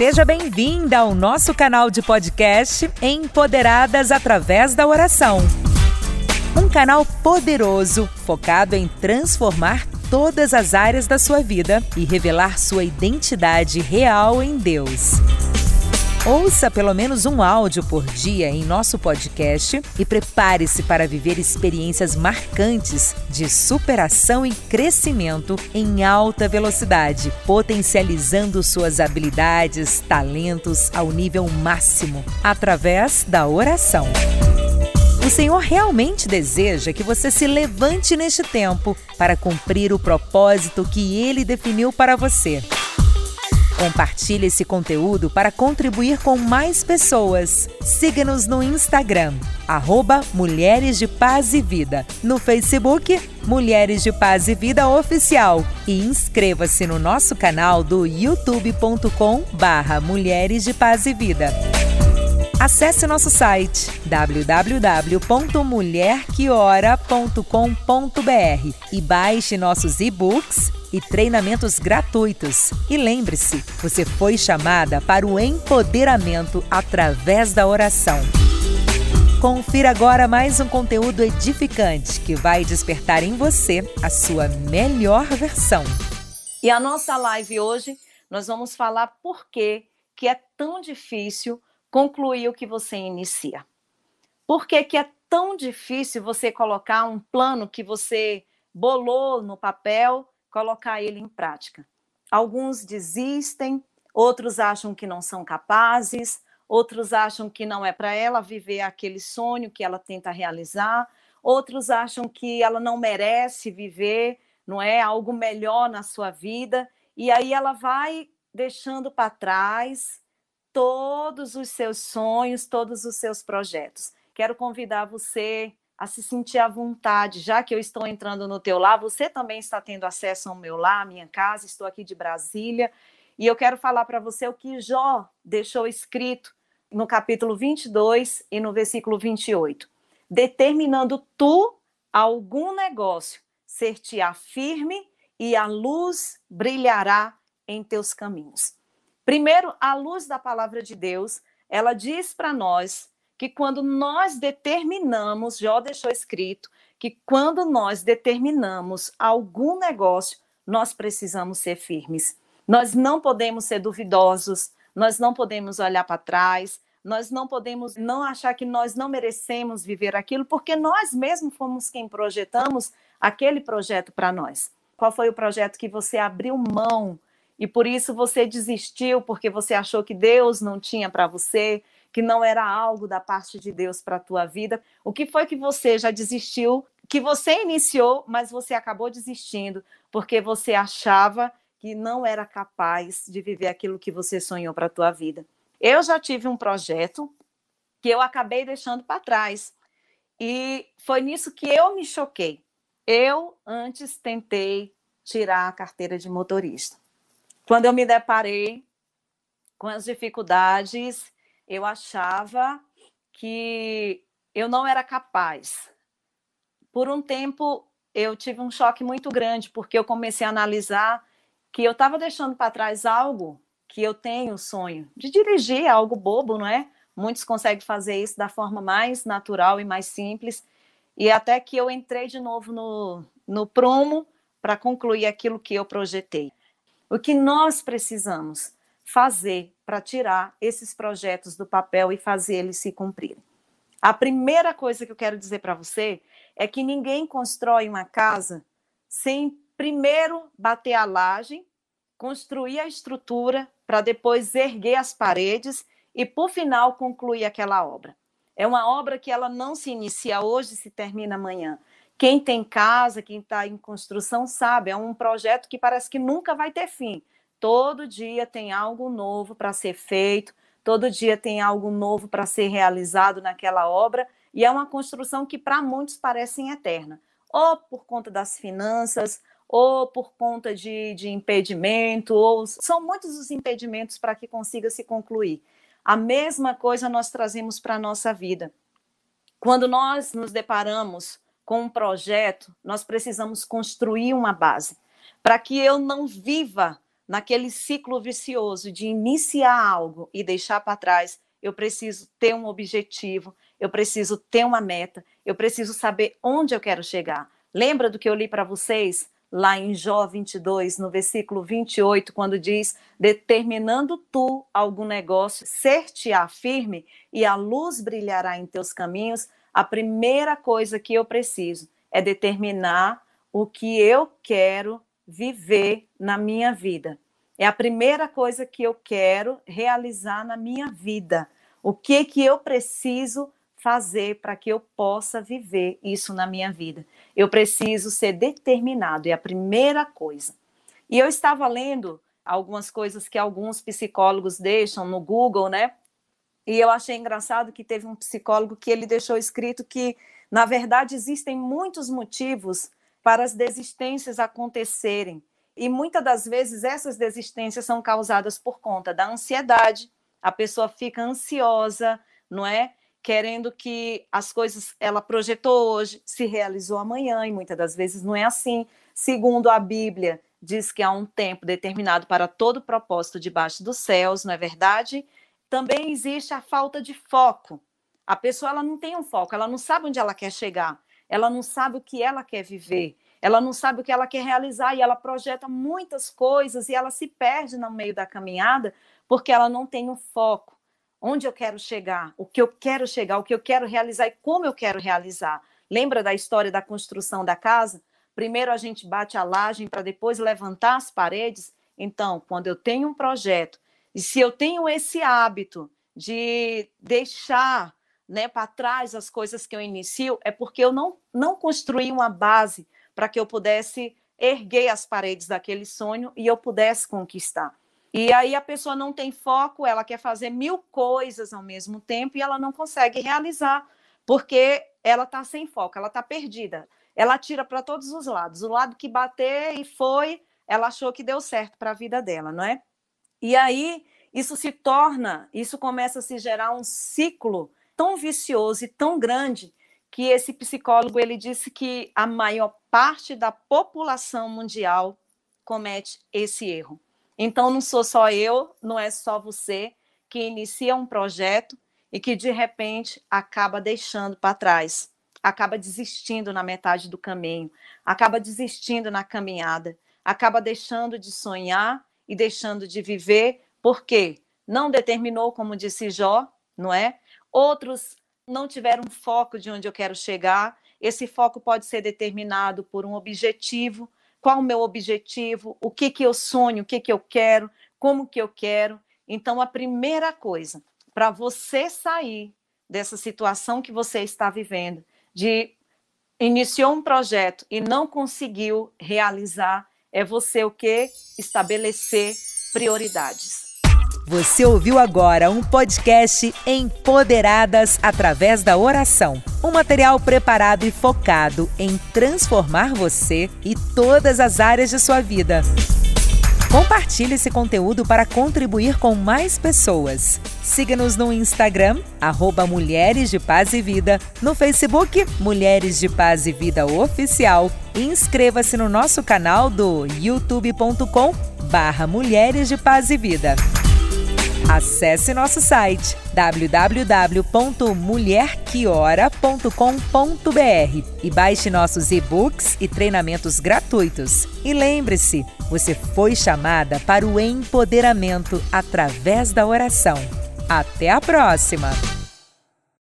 Seja bem-vinda ao nosso canal de podcast Empoderadas através da oração. Um canal poderoso focado em transformar todas as áreas da sua vida e revelar sua identidade real em Deus. Ouça pelo menos um áudio por dia em nosso podcast e prepare-se para viver experiências marcantes de superação e crescimento em alta velocidade, potencializando suas habilidades, talentos ao nível máximo através da oração. O Senhor realmente deseja que você se levante neste tempo para cumprir o propósito que Ele definiu para você. Compartilhe esse conteúdo para contribuir com mais pessoas. Siga-nos no Instagram, arroba Mulheres de Paz e Vida. No Facebook, Mulheres de Paz e Vida Oficial. E inscreva-se no nosso canal do youtube.com barra Mulheres de Paz e Vida. Acesse nosso site www.mulherqueora.com.br e baixe nossos e-books e treinamentos gratuitos. E lembre-se, você foi chamada para o empoderamento através da oração. Confira agora mais um conteúdo edificante que vai despertar em você a sua melhor versão. E a nossa live hoje, nós vamos falar por que, que é tão difícil concluir o que você inicia. Por que, que é tão difícil você colocar um plano que você bolou no papel colocar ele em prática. Alguns desistem, outros acham que não são capazes, outros acham que não é para ela viver aquele sonho que ela tenta realizar, outros acham que ela não merece viver, não é algo melhor na sua vida, e aí ela vai deixando para trás todos os seus sonhos, todos os seus projetos. Quero convidar você a se sentir à vontade, já que eu estou entrando no teu lar, você também está tendo acesso ao meu lar, à minha casa, estou aqui de Brasília, e eu quero falar para você o que Jó deixou escrito no capítulo 22 e no versículo 28. Determinando tu algum negócio, ser-te-á firme e a luz brilhará em teus caminhos. Primeiro, a luz da palavra de Deus, ela diz para nós que quando nós determinamos, Jó deixou escrito, que quando nós determinamos algum negócio, nós precisamos ser firmes. Nós não podemos ser duvidosos, nós não podemos olhar para trás, nós não podemos não achar que nós não merecemos viver aquilo, porque nós mesmos fomos quem projetamos aquele projeto para nós. Qual foi o projeto que você abriu mão e por isso você desistiu, porque você achou que Deus não tinha para você, que não era algo da parte de Deus para a tua vida. O que foi que você já desistiu, que você iniciou, mas você acabou desistindo porque você achava que não era capaz de viver aquilo que você sonhou para a tua vida. Eu já tive um projeto que eu acabei deixando para trás. E foi nisso que eu me choquei. Eu antes tentei tirar a carteira de motorista. Quando eu me deparei com as dificuldades eu achava que eu não era capaz. Por um tempo, eu tive um choque muito grande, porque eu comecei a analisar que eu estava deixando para trás algo que eu tenho sonho de dirigir, algo bobo, não é? Muitos conseguem fazer isso da forma mais natural e mais simples. E até que eu entrei de novo no, no prumo para concluir aquilo que eu projetei. O que nós precisamos fazer para tirar esses projetos do papel e fazer eles se cumprirem. A primeira coisa que eu quero dizer para você é que ninguém constrói uma casa sem primeiro bater a laje, construir a estrutura, para depois erguer as paredes e, por final, concluir aquela obra. É uma obra que ela não se inicia hoje se termina amanhã. Quem tem casa, quem está em construção, sabe, é um projeto que parece que nunca vai ter fim. Todo dia tem algo novo para ser feito, todo dia tem algo novo para ser realizado naquela obra, e é uma construção que para muitos parece eterna, ou por conta das finanças, ou por conta de, de impedimento, ou são muitos os impedimentos para que consiga se concluir. A mesma coisa nós trazemos para a nossa vida. Quando nós nos deparamos com um projeto, nós precisamos construir uma base para que eu não viva naquele ciclo vicioso de iniciar algo e deixar para trás, eu preciso ter um objetivo, eu preciso ter uma meta, eu preciso saber onde eu quero chegar. Lembra do que eu li para vocês lá em Jó 22, no versículo 28, quando diz: Determinando tu algum negócio, ser-te-á firme e a luz brilhará em teus caminhos. A primeira coisa que eu preciso é determinar o que eu quero viver na minha vida. É a primeira coisa que eu quero realizar na minha vida. O que que eu preciso fazer para que eu possa viver isso na minha vida? Eu preciso ser determinado, é a primeira coisa. E eu estava lendo algumas coisas que alguns psicólogos deixam no Google, né? E eu achei engraçado que teve um psicólogo que ele deixou escrito que, na verdade, existem muitos motivos para as desistências acontecerem. E muitas das vezes essas desistências são causadas por conta da ansiedade. A pessoa fica ansiosa, não é? Querendo que as coisas ela projetou hoje se realizou amanhã e muitas das vezes não é assim. Segundo a Bíblia, diz que há um tempo determinado para todo propósito debaixo dos céus, não é verdade? Também existe a falta de foco. A pessoa ela não tem um foco, ela não sabe onde ela quer chegar ela não sabe o que ela quer viver, ela não sabe o que ela quer realizar e ela projeta muitas coisas e ela se perde no meio da caminhada porque ela não tem um foco. Onde eu quero chegar, o que eu quero chegar, o que eu quero realizar e como eu quero realizar. Lembra da história da construção da casa? Primeiro a gente bate a laje para depois levantar as paredes. Então, quando eu tenho um projeto e se eu tenho esse hábito de deixar né, para trás as coisas que eu inicio, é porque eu não, não construí uma base para que eu pudesse erguer as paredes daquele sonho e eu pudesse conquistar. E aí a pessoa não tem foco, ela quer fazer mil coisas ao mesmo tempo e ela não consegue realizar, porque ela está sem foco, ela está perdida. Ela tira para todos os lados. O lado que bater e foi, ela achou que deu certo para a vida dela, não é? E aí isso se torna, isso começa a se gerar um ciclo tão vicioso e tão grande que esse psicólogo ele disse que a maior parte da população mundial comete esse erro. Então não sou só eu, não é só você que inicia um projeto e que de repente acaba deixando para trás, acaba desistindo na metade do caminho, acaba desistindo na caminhada, acaba deixando de sonhar e deixando de viver, porque não determinou, como disse Jó, não é? Outros não tiveram foco de onde eu quero chegar. Esse foco pode ser determinado por um objetivo. Qual o meu objetivo? O que, que eu sonho? O que, que eu quero? Como que eu quero? Então, a primeira coisa para você sair dessa situação que você está vivendo, de iniciou um projeto e não conseguiu realizar, é você o que? Estabelecer prioridades. Você ouviu agora um podcast Empoderadas através da oração. Um material preparado e focado em transformar você e todas as áreas de sua vida. Compartilhe esse conteúdo para contribuir com mais pessoas. Siga-nos no Instagram, arroba Mulheres de Paz e Vida, no Facebook, Mulheres de Paz e Vida Oficial. E inscreva-se no nosso canal do youtube.com barra Mulheres de Paz e Vida. Acesse nosso site www.mulherquiora.com.br e baixe nossos e-books e treinamentos gratuitos. E lembre-se, você foi chamada para o empoderamento através da oração. Até a próxima!